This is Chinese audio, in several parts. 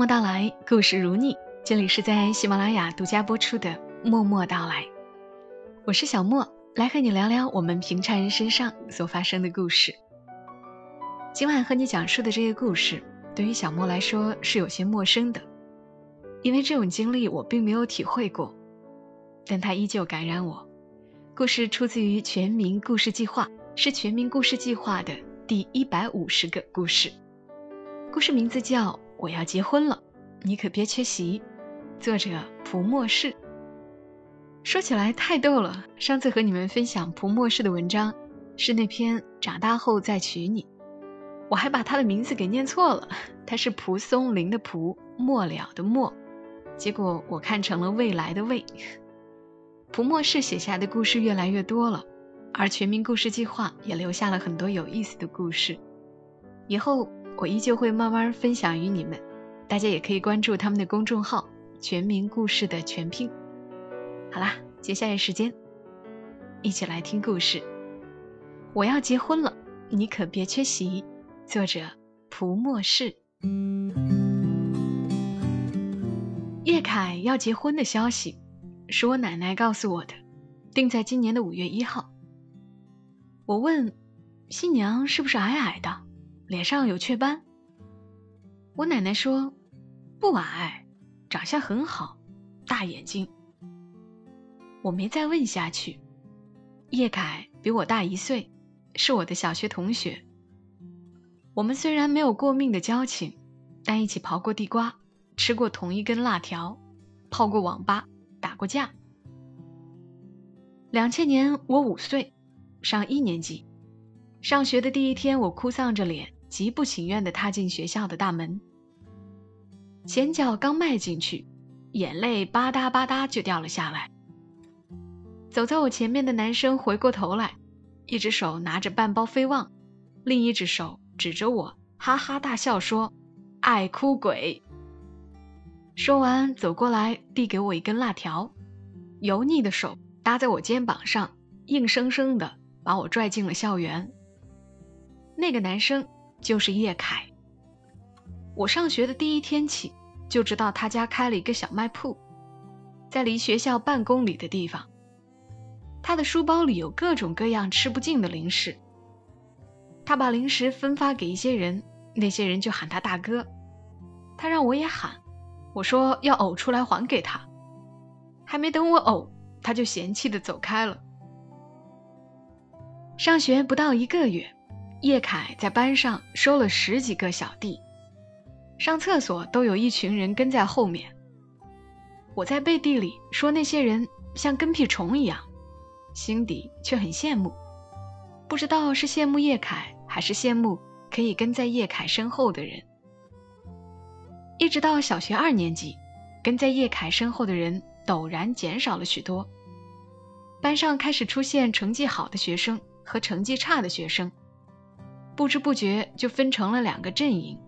默到来，故事如你。这里是在喜马拉雅独家播出的《默默到来》，我是小莫，来和你聊聊我们平常人身上所发生的故事。今晚和你讲述的这个故事，对于小莫来说是有些陌生的，因为这种经历我并没有体会过，但它依旧感染我。故事出自于《全民故事计划》，是《全民故事计划》的第一百五十个故事。故事名字叫《我要结婚了》，你可别缺席。作者蒲默氏。说起来太逗了，上次和你们分享蒲默氏的文章，是那篇《长大后再娶你》，我还把他的名字给念错了，他是蒲松龄的蒲，末了的末，结果我看成了未来的未。蒲默氏写下的故事越来越多了，而全民故事计划也留下了很多有意思的故事，以后我依旧会慢慢分享于你们，大家也可以关注他们的公众号。全民故事的全拼。好啦，接下来时间，一起来听故事。我要结婚了，你可别缺席。作者：蒲墨氏。叶凯要结婚的消息，是我奶奶告诉我的，定在今年的五月一号。我问新娘是不是矮矮的，脸上有雀斑。我奶奶说不矮。长相很好，大眼睛。我没再问下去。叶凯比我大一岁，是我的小学同学。我们虽然没有过命的交情，但一起刨过地瓜，吃过同一根辣条，泡过网吧，打过架。两千年我五岁，上一年级。上学的第一天，我哭丧着脸，极不情愿地踏进学校的大门。前脚刚迈进去，眼泪吧嗒吧嗒就掉了下来。走在我前面的男生回过头来，一只手拿着半包飞旺，另一只手指着我，哈哈大笑说：“爱哭鬼。”说完走过来，递给我一根辣条，油腻的手搭在我肩膀上，硬生生的把我拽进了校园。那个男生就是叶凯。我上学的第一天起，就知道他家开了一个小卖铺，在离学校半公里的地方。他的书包里有各种各样吃不尽的零食。他把零食分发给一些人，那些人就喊他大哥。他让我也喊，我说要呕出来还给他。还没等我呕，他就嫌弃的走开了。上学不到一个月，叶凯在班上收了十几个小弟。上厕所都有一群人跟在后面，我在背地里说那些人像跟屁虫一样，心底却很羡慕，不知道是羡慕叶凯，还是羡慕可以跟在叶凯身后的人。一直到小学二年级，跟在叶凯身后的人陡然减少了许多，班上开始出现成绩好的学生和成绩差的学生，不知不觉就分成了两个阵营。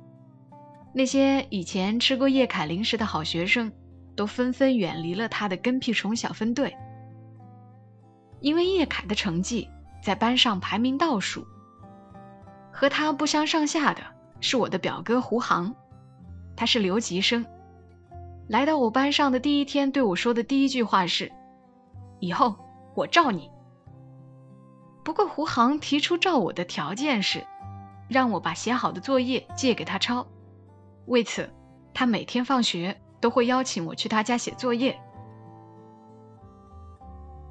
那些以前吃过叶凯零食的好学生，都纷纷远离了他的跟屁虫小分队。因为叶凯的成绩在班上排名倒数，和他不相上下的是我的表哥胡航，他是留级生，来到我班上的第一天，对我说的第一句话是：“以后我罩你。”不过胡航提出罩我的条件是，让我把写好的作业借给他抄。为此，他每天放学都会邀请我去他家写作业。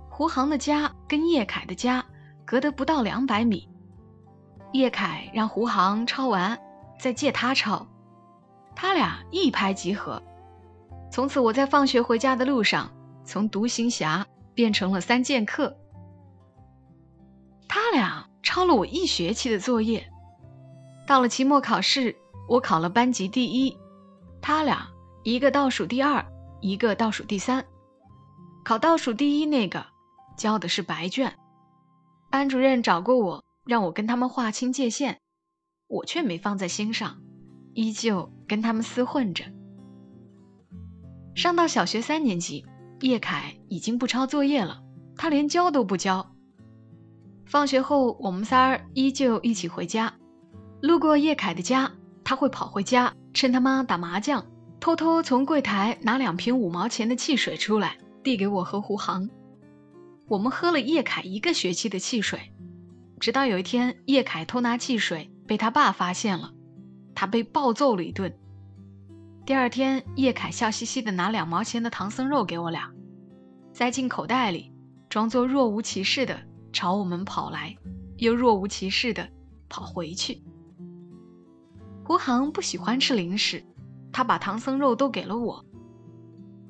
胡航的家跟叶凯的家隔得不到两百米，叶凯让胡航抄完再借他抄，他俩一拍即合。从此，我在放学回家的路上，从独行侠变成了三剑客。他俩抄了我一学期的作业，到了期末考试。我考了班级第一，他俩一个倒数第二，一个倒数第三。考倒数第一那个交的是白卷，班主任找过我，让我跟他们划清界限，我却没放在心上，依旧跟他们厮混着。上到小学三年级，叶凯已经不抄作业了，他连交都不交。放学后，我们仨依旧一起回家，路过叶凯的家。他会跑回家，趁他妈打麻将，偷偷从柜台拿两瓶五毛钱的汽水出来，递给我和胡航。我们喝了叶凯一个学期的汽水，直到有一天叶凯偷拿汽水被他爸发现了，他被暴揍了一顿。第二天，叶凯笑嘻嘻的拿两毛钱的唐僧肉给我俩，塞进口袋里，装作若无其事的朝我们跑来，又若无其事的跑回去。吴航不喜欢吃零食。他把唐僧肉都给了我。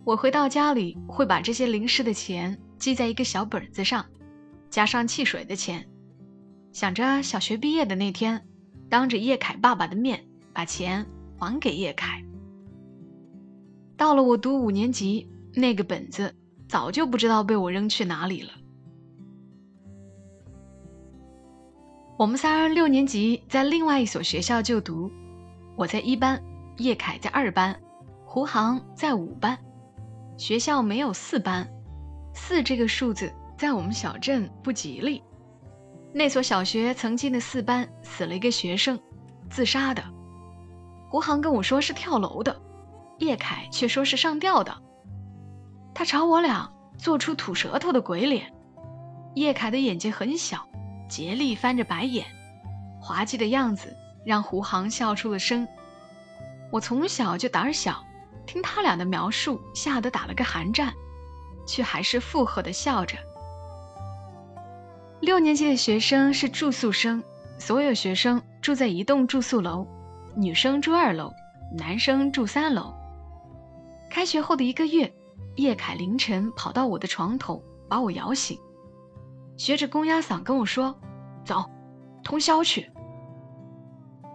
我回到家里会把这些零食的钱记在一个小本子上，加上汽水的钱，想着小学毕业的那天，当着叶凯爸爸的面把钱还给叶凯。到了我读五年级，那个本子早就不知道被我扔去哪里了。我们仨六年级在另外一所学校就读，我在一班。叶凯在二班，胡航在五班。学校没有四班，四这个数字在我们小镇不吉利。那所小学曾经的四班死了一个学生，自杀的。胡航跟我说是跳楼的，叶凯却说是上吊的。他朝我俩做出吐舌头的鬼脸。叶凯的眼睛很小，竭力翻着白眼，滑稽的样子让胡航笑出了声。我从小就胆小，听他俩的描述，吓得打了个寒战，却还是附和的笑着。六年级的学生是住宿生，所有学生住在一栋住宿楼，女生住二楼，男生住三楼。开学后的一个月，叶凯凌晨跑到我的床头，把我摇醒，学着公鸭嗓跟我说：“走，通宵去。”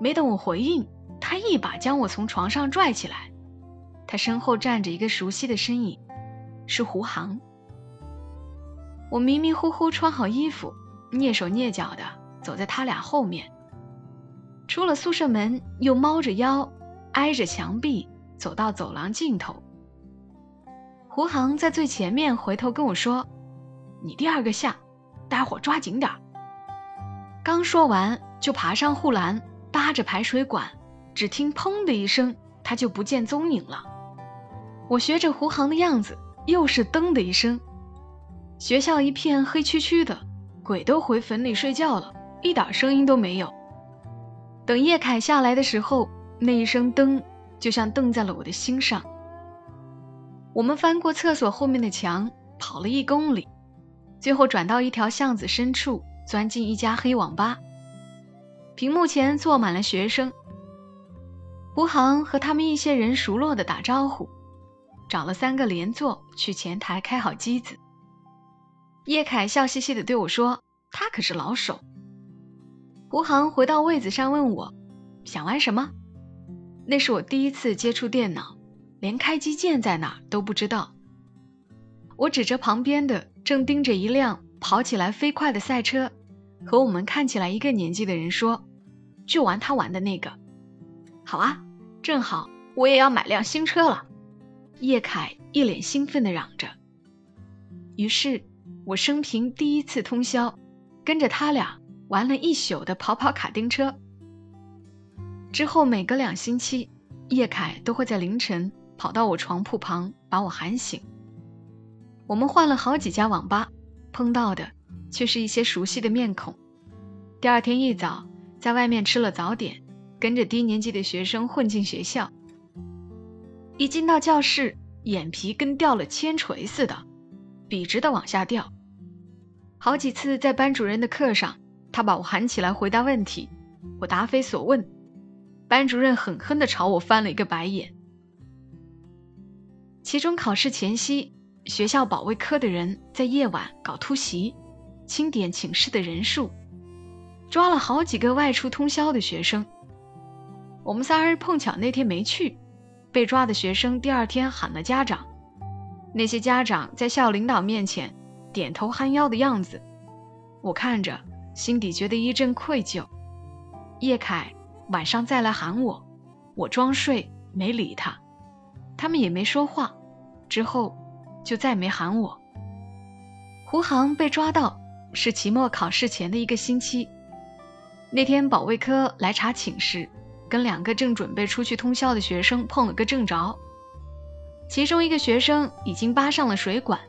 没等我回应。他一把将我从床上拽起来，他身后站着一个熟悉的身影，是胡航。我迷迷糊糊穿好衣服，蹑手蹑脚的走在他俩后面，出了宿舍门，又猫着腰，挨着墙壁走到走廊尽头。胡航在最前面回头跟我说：“你第二个下，待会儿抓紧点。”刚说完，就爬上护栏，扒着排水管。只听“砰”的一声，他就不见踪影了。我学着胡航的样子，又是“噔”的一声，学校一片黑黢黢的，鬼都回坟里睡觉了，一点声音都没有。等叶凯下来的时候，那一声“噔”就像瞪在了我的心上。我们翻过厕所后面的墙，跑了一公里，最后转到一条巷子深处，钻进一家黑网吧。屏幕前坐满了学生。胡航和他们一些人熟络的打招呼，找了三个连座去前台开好机子。叶凯笑嘻嘻的对我说：“他可是老手。”胡航回到位子上问我：“想玩什么？”那是我第一次接触电脑，连开机键在哪都不知道。我指着旁边的正盯着一辆跑起来飞快的赛车，和我们看起来一个年纪的人说：“就玩他玩的那个。”好啊。正好我也要买辆新车了，叶凯一脸兴奋地嚷着。于是，我生平第一次通宵，跟着他俩玩了一宿的跑跑卡丁车。之后每隔两星期，叶凯都会在凌晨跑到我床铺旁把我喊醒。我们换了好几家网吧，碰到的却是一些熟悉的面孔。第二天一早，在外面吃了早点。跟着低年级的学生混进学校，一进到教室，眼皮跟掉了铅锤似的，笔直的往下掉。好几次在班主任的课上，他把我喊起来回答问题，我答非所问，班主任狠狠地朝我翻了一个白眼。期中考试前夕，学校保卫科的人在夜晚搞突袭，清点寝室的人数，抓了好几个外出通宵的学生。我们仨人碰巧那天没去，被抓的学生第二天喊了家长。那些家长在校领导面前点头哈腰的样子，我看着心底觉得一阵愧疚。叶凯晚上再来喊我，我装睡没理他，他们也没说话，之后就再没喊我。胡航被抓到是期末考试前的一个星期，那天保卫科来查寝室。跟两个正准备出去通宵的学生碰了个正着，其中一个学生已经扒上了水管，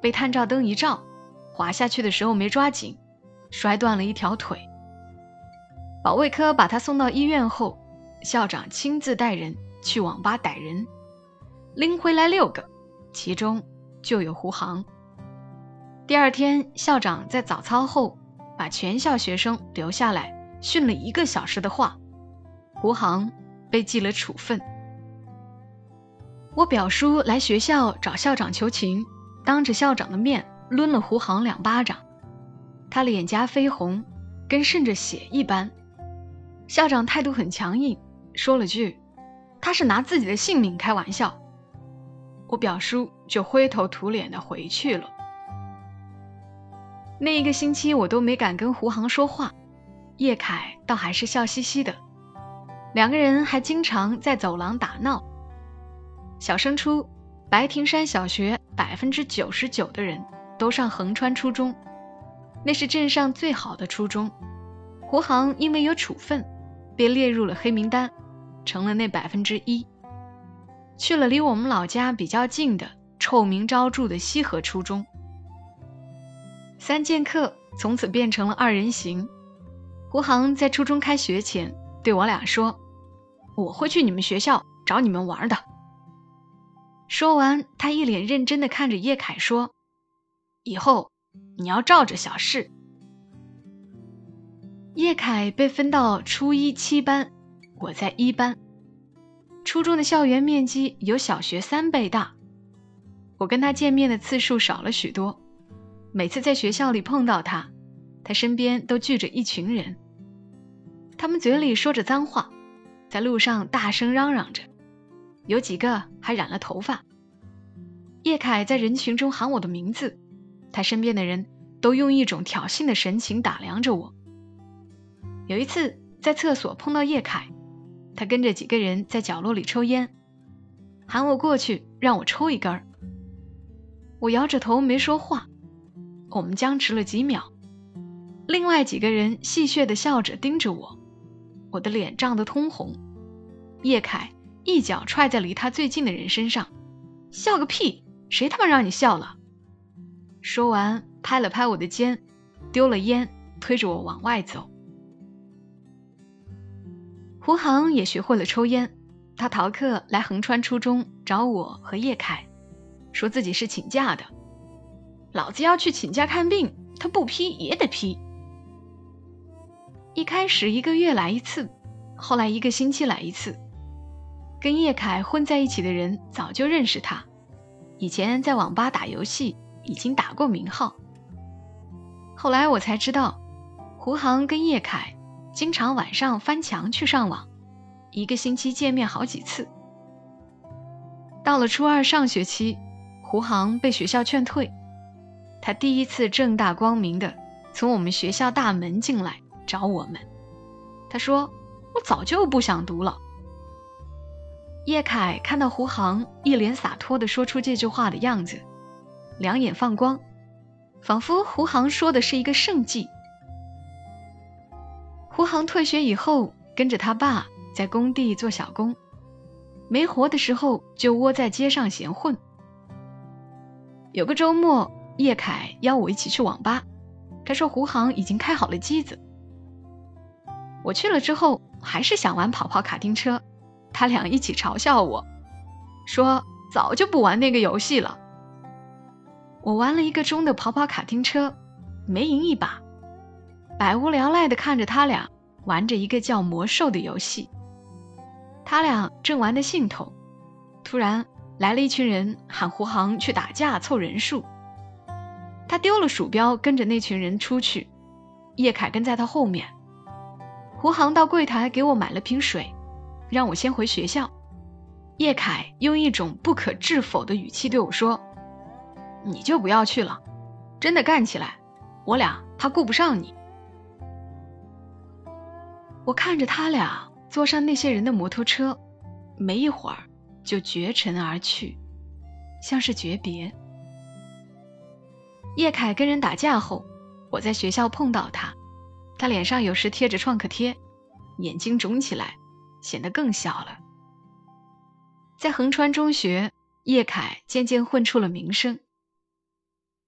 被探照灯一照，滑下去的时候没抓紧，摔断了一条腿。保卫科把他送到医院后，校长亲自带人去网吧逮人，拎回来六个，其中就有胡航。第二天，校长在早操后把全校学生留下来训了一个小时的话，胡航被记了处分。我表叔来学校找校长求情，当着校长的面抡了胡航两巴掌，他脸颊绯红，跟渗着血一般。校长态度很强硬，说了句：“他是拿自己的性命开玩笑。”我表叔就灰头土脸的回去了。那一个星期我都没敢跟胡航说话，叶凯倒还是笑嘻嘻的，两个人还经常在走廊打闹。小升初，白亭山小学百分之九十九的人都上横川初中，那是镇上最好的初中。胡航因为有处分。被列入了黑名单，成了那百分之一。去了离我们老家比较近的臭名昭著的西河初中。三剑客从此变成了二人行。胡航在初中开学前对我俩说：“我会去你们学校找你们玩的。”说完，他一脸认真的看着叶凯说：“以后你要照着小事。”叶凯被分到初一七班，我在一班。初中的校园面积有小学三倍大，我跟他见面的次数少了许多。每次在学校里碰到他，他身边都聚着一群人，他们嘴里说着脏话，在路上大声嚷嚷着，有几个还染了头发。叶凯在人群中喊我的名字，他身边的人都用一种挑衅的神情打量着我。有一次在厕所碰到叶凯，他跟着几个人在角落里抽烟，喊我过去让我抽一根儿。我摇着头没说话，我们僵持了几秒。另外几个人戏谑的笑着盯着我，我的脸涨得通红。叶凯一脚踹在离他最近的人身上，笑个屁！谁他妈让你笑了？说完拍了拍我的肩，丢了烟，推着我往外走。胡航也学会了抽烟，他逃课来横川初中找我和叶凯，说自己是请假的。老子要去请假看病，他不批也得批。一开始一个月来一次，后来一个星期来一次。跟叶凯混在一起的人早就认识他，以前在网吧打游戏已经打过名号。后来我才知道，胡航跟叶凯。经常晚上翻墙去上网，一个星期见面好几次。到了初二上学期，胡航被学校劝退，他第一次正大光明的从我们学校大门进来找我们。他说：“我早就不想读了。”叶凯看到胡航一脸洒脱的说出这句话的样子，两眼放光，仿佛胡航说的是一个圣迹。胡航退学以后，跟着他爸在工地做小工，没活的时候就窝在街上闲混。有个周末，叶凯邀我一起去网吧，他说胡航已经开好了机子。我去了之后，还是想玩跑跑卡丁车，他俩一起嘲笑我，说早就不玩那个游戏了。我玩了一个钟的跑跑卡丁车，没赢一把。百无聊赖的看着他俩玩着一个叫魔兽的游戏，他俩正玩的兴头，突然来了一群人喊胡航去打架凑人数。他丢了鼠标，跟着那群人出去。叶凯跟在他后面。胡航到柜台给我买了瓶水，让我先回学校。叶凯用一种不可置否的语气对我说：“你就不要去了，真的干起来，我俩怕顾不上你。”我看着他俩坐上那些人的摩托车，没一会儿就绝尘而去，像是诀别。叶凯跟人打架后，我在学校碰到他，他脸上有时贴着创可贴，眼睛肿起来，显得更小了。在横川中学，叶凯渐渐混出了名声。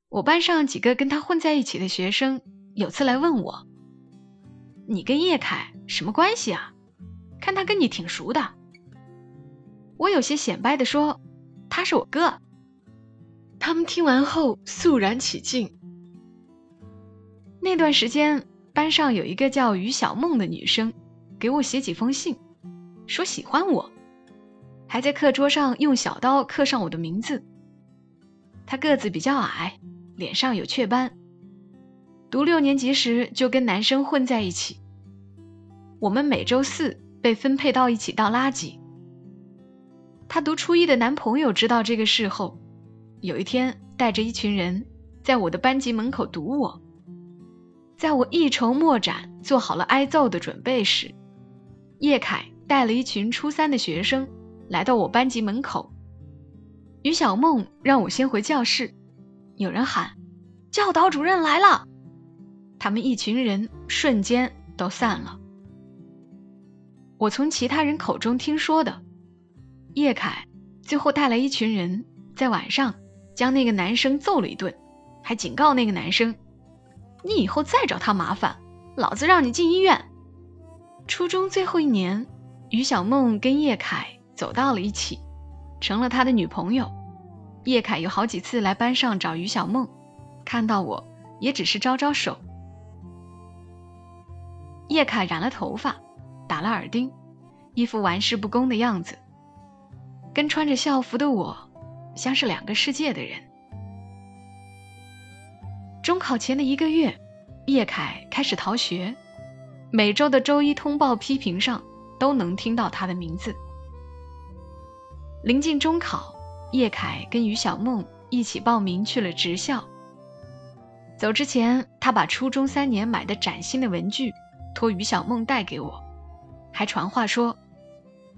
我班上几个跟他混在一起的学生，有次来问我：“你跟叶凯什么关系啊？看他跟你挺熟的。”我有些显摆的说：“他是我哥。”他们听完后肃然起敬。那段时间，班上有一个叫于小梦的女生，给我写几封信，说喜欢我，还在课桌上用小刀刻上我的名字。她个子比较矮，脸上有雀斑。读六年级时就跟男生混在一起。我们每周四被分配到一起倒垃圾。她读初一的男朋友知道这个事后，有一天带着一群人在我的班级门口堵我。在我一筹莫展、做好了挨揍的准备时，叶凯带了一群初三的学生来到我班级门口。于小梦让我先回教室，有人喊：“教导主任来了！”他们一群人瞬间都散了。我从其他人口中听说的，叶凯最后带来一群人，在晚上将那个男生揍了一顿，还警告那个男生。你以后再找他麻烦，老子让你进医院。初中最后一年，于小梦跟叶凯走到了一起，成了他的女朋友。叶凯有好几次来班上找于小梦，看到我也只是招招手。叶凯染了头发，打了耳钉，一副玩世不恭的样子，跟穿着校服的我像是两个世界的人。中考前的一个月，叶凯开始逃学，每周的周一通报批评上都能听到他的名字。临近中考，叶凯跟于小梦一起报名去了职校。走之前，他把初中三年买的崭新的文具托于小梦带给我，还传话说：“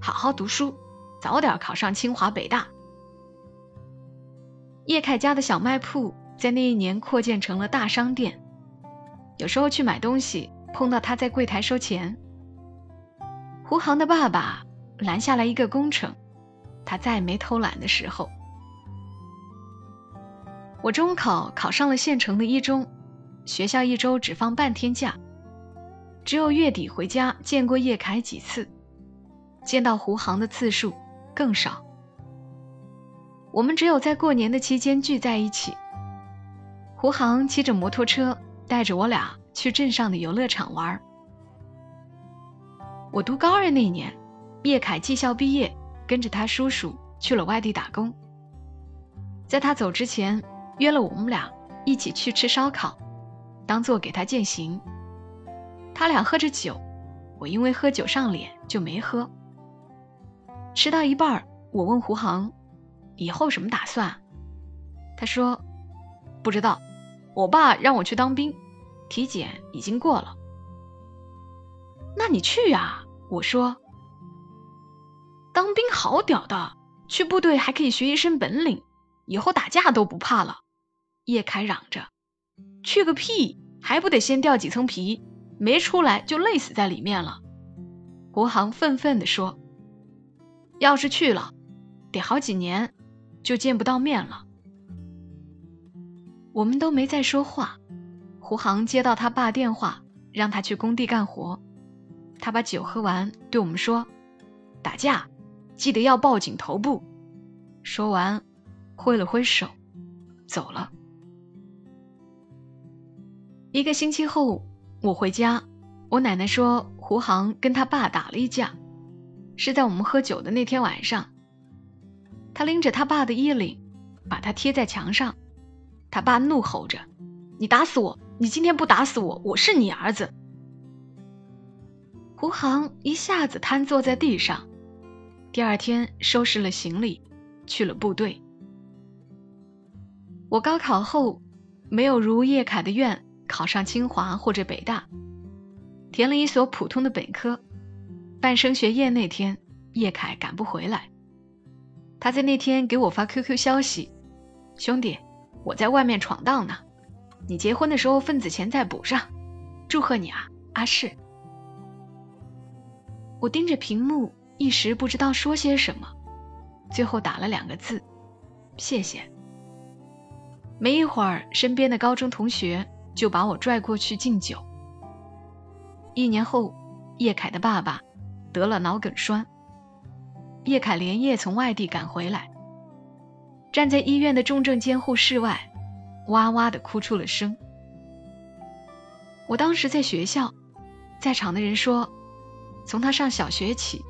好好读书，早点考上清华北大。”叶凯家的小卖铺。在那一年扩建成了大商店，有时候去买东西碰到他在柜台收钱。胡航的爸爸拦下来一个工程，他再没偷懒的时候。我中考考上了县城的一中，学校一周只放半天假，只有月底回家见过叶凯几次，见到胡航的次数更少。我们只有在过年的期间聚在一起。胡航骑着摩托车带着我俩去镇上的游乐场玩。我读高二那年，叶凯技校毕业，跟着他叔叔去了外地打工。在他走之前，约了我们俩一起去吃烧烤，当做给他践行。他俩喝着酒，我因为喝酒上脸就没喝。吃到一半，我问胡航：“以后什么打算？”他说：“不知道。”我爸让我去当兵，体检已经过了。那你去呀？我说，当兵好屌的，去部队还可以学一身本领，以后打架都不怕了。叶凯嚷着：“去个屁，还不得先掉几层皮，没出来就累死在里面了。”胡航愤愤地说：“要是去了，得好几年就见不到面了。”我们都没再说话。胡航接到他爸电话，让他去工地干活。他把酒喝完，对我们说：“打架，记得要报警头部。”说完，挥了挥手，走了。一个星期后，我回家，我奶奶说胡航跟他爸打了一架，是在我们喝酒的那天晚上。他拎着他爸的衣领，把他贴在墙上。他爸怒吼着：“你打死我！你今天不打死我，我是你儿子。”胡航一下子瘫坐在地上。第二天收拾了行李，去了部队。我高考后没有如叶凯的愿考上清华或者北大，填了一所普通的本科。办升学宴那天，叶凯赶不回来，他在那天给我发 QQ 消息：“兄弟。”我在外面闯荡呢，你结婚的时候份子钱再补上，祝贺你啊，阿世。我盯着屏幕，一时不知道说些什么，最后打了两个字：谢谢。没一会儿，身边的高中同学就把我拽过去敬酒。一年后，叶凯的爸爸得了脑梗栓，叶凯连夜从外地赶回来，站在医院的重症监护室外，哇哇的哭出了声。我当时在学校，在场的人说，从他上小学起，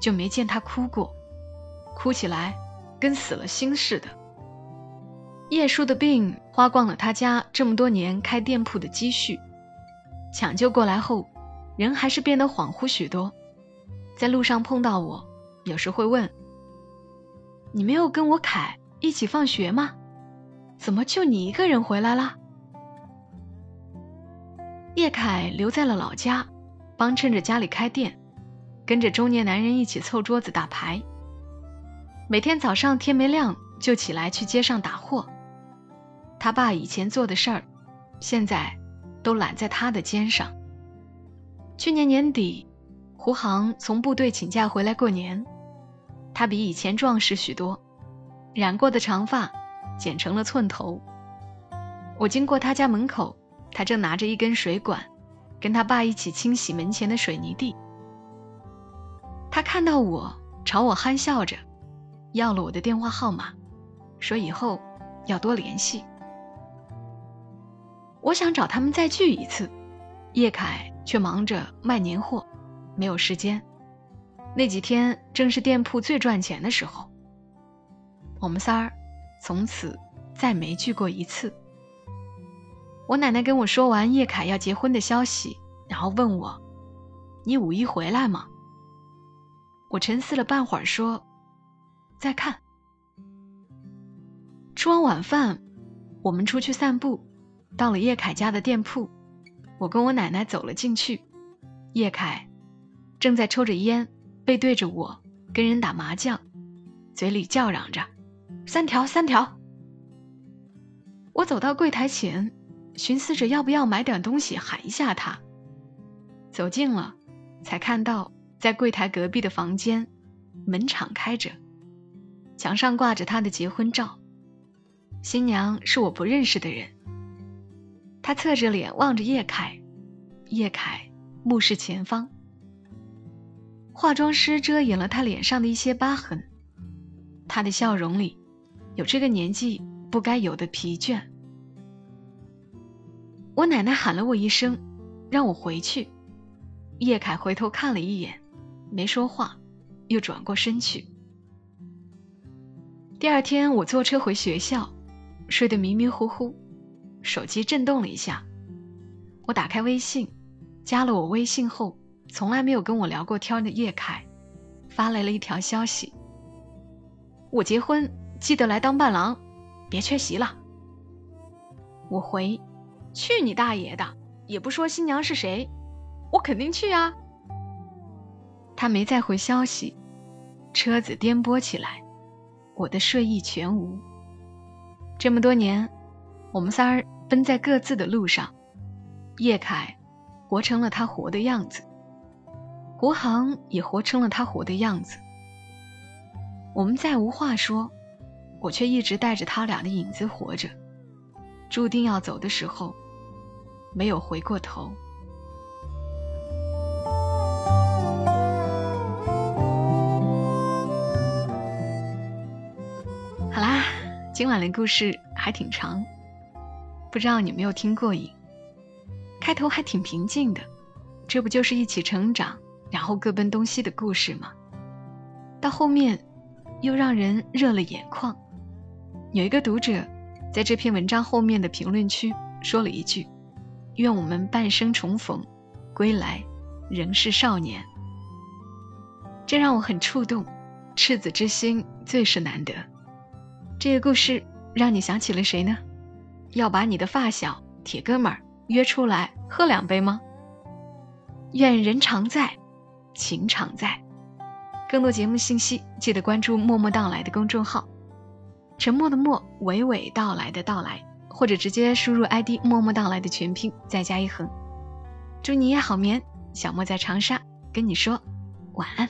就没见他哭过，哭起来跟死了心似的。叶叔的病花光了他家这么多年开店铺的积蓄，抢救过来后，人还是变得恍惚许多。在路上碰到我，有时会问：“你没有跟我凯一起放学吗？怎么就你一个人回来了？”叶凯留在了老家，帮衬着家里开店，跟着中年男人一起凑桌子打牌。每天早上天没亮就起来去街上打货。他爸以前做的事儿，现在都揽在他的肩上。去年年底，胡航从部队请假回来过年，他比以前壮实许多，染过的长发剪成了寸头。我经过他家门口。他正拿着一根水管，跟他爸一起清洗门前的水泥地。他看到我，朝我憨笑着，要了我的电话号码，说以后要多联系。我想找他们再聚一次，叶凯却忙着卖年货，没有时间。那几天正是店铺最赚钱的时候。我们仨儿从此再没聚过一次。我奶奶跟我说完叶凯要结婚的消息，然后问我：“你五一回来吗？”我沉思了半会儿，说：“再看。”吃完晚饭，我们出去散步，到了叶凯家的店铺，我跟我奶奶走了进去。叶凯正在抽着烟，背对着我跟人打麻将，嘴里叫嚷着：“三条，三条。”我走到柜台前。寻思着要不要买点东西喊一下他，走近了，才看到在柜台隔壁的房间，门敞开着，墙上挂着他的结婚照，新娘是我不认识的人。他侧着脸望着叶凯，叶凯目视前方，化妆师遮掩了他脸上的一些疤痕，他的笑容里有这个年纪不该有的疲倦。我奶奶喊了我一声，让我回去。叶凯回头看了一眼，没说话，又转过身去。第二天，我坐车回学校，睡得迷迷糊糊，手机震动了一下。我打开微信，加了我微信后从来没有跟我聊过天的叶凯，发来了一条消息：“我结婚，记得来当伴郎，别缺席了。”我回。去你大爷的！也不说新娘是谁，我肯定去啊。他没再回消息，车子颠簸起来，我的睡意全无。这么多年，我们仨儿奔在各自的路上，叶凯活成了他活的样子，吴航也活成了他活的样子。我们再无话说，我却一直带着他俩的影子活着，注定要走的时候。没有回过头。好啦，今晚的故事还挺长，不知道你没有听过瘾？开头还挺平静的，这不就是一起成长，然后各奔东西的故事吗？到后面又让人热了眼眶。有一个读者在这篇文章后面的评论区说了一句。愿我们半生重逢，归来仍是少年。这让我很触动，赤子之心最是难得。这个故事让你想起了谁呢？要把你的发小、铁哥们儿约出来喝两杯吗？愿人常在，情常在。更多节目信息，记得关注“默默到来”的公众号。沉默的默，娓娓道来的到来。或者直接输入 ID“ 默默到来”的全拼，再加一横。祝你夜好眠，小莫在长沙跟你说晚安。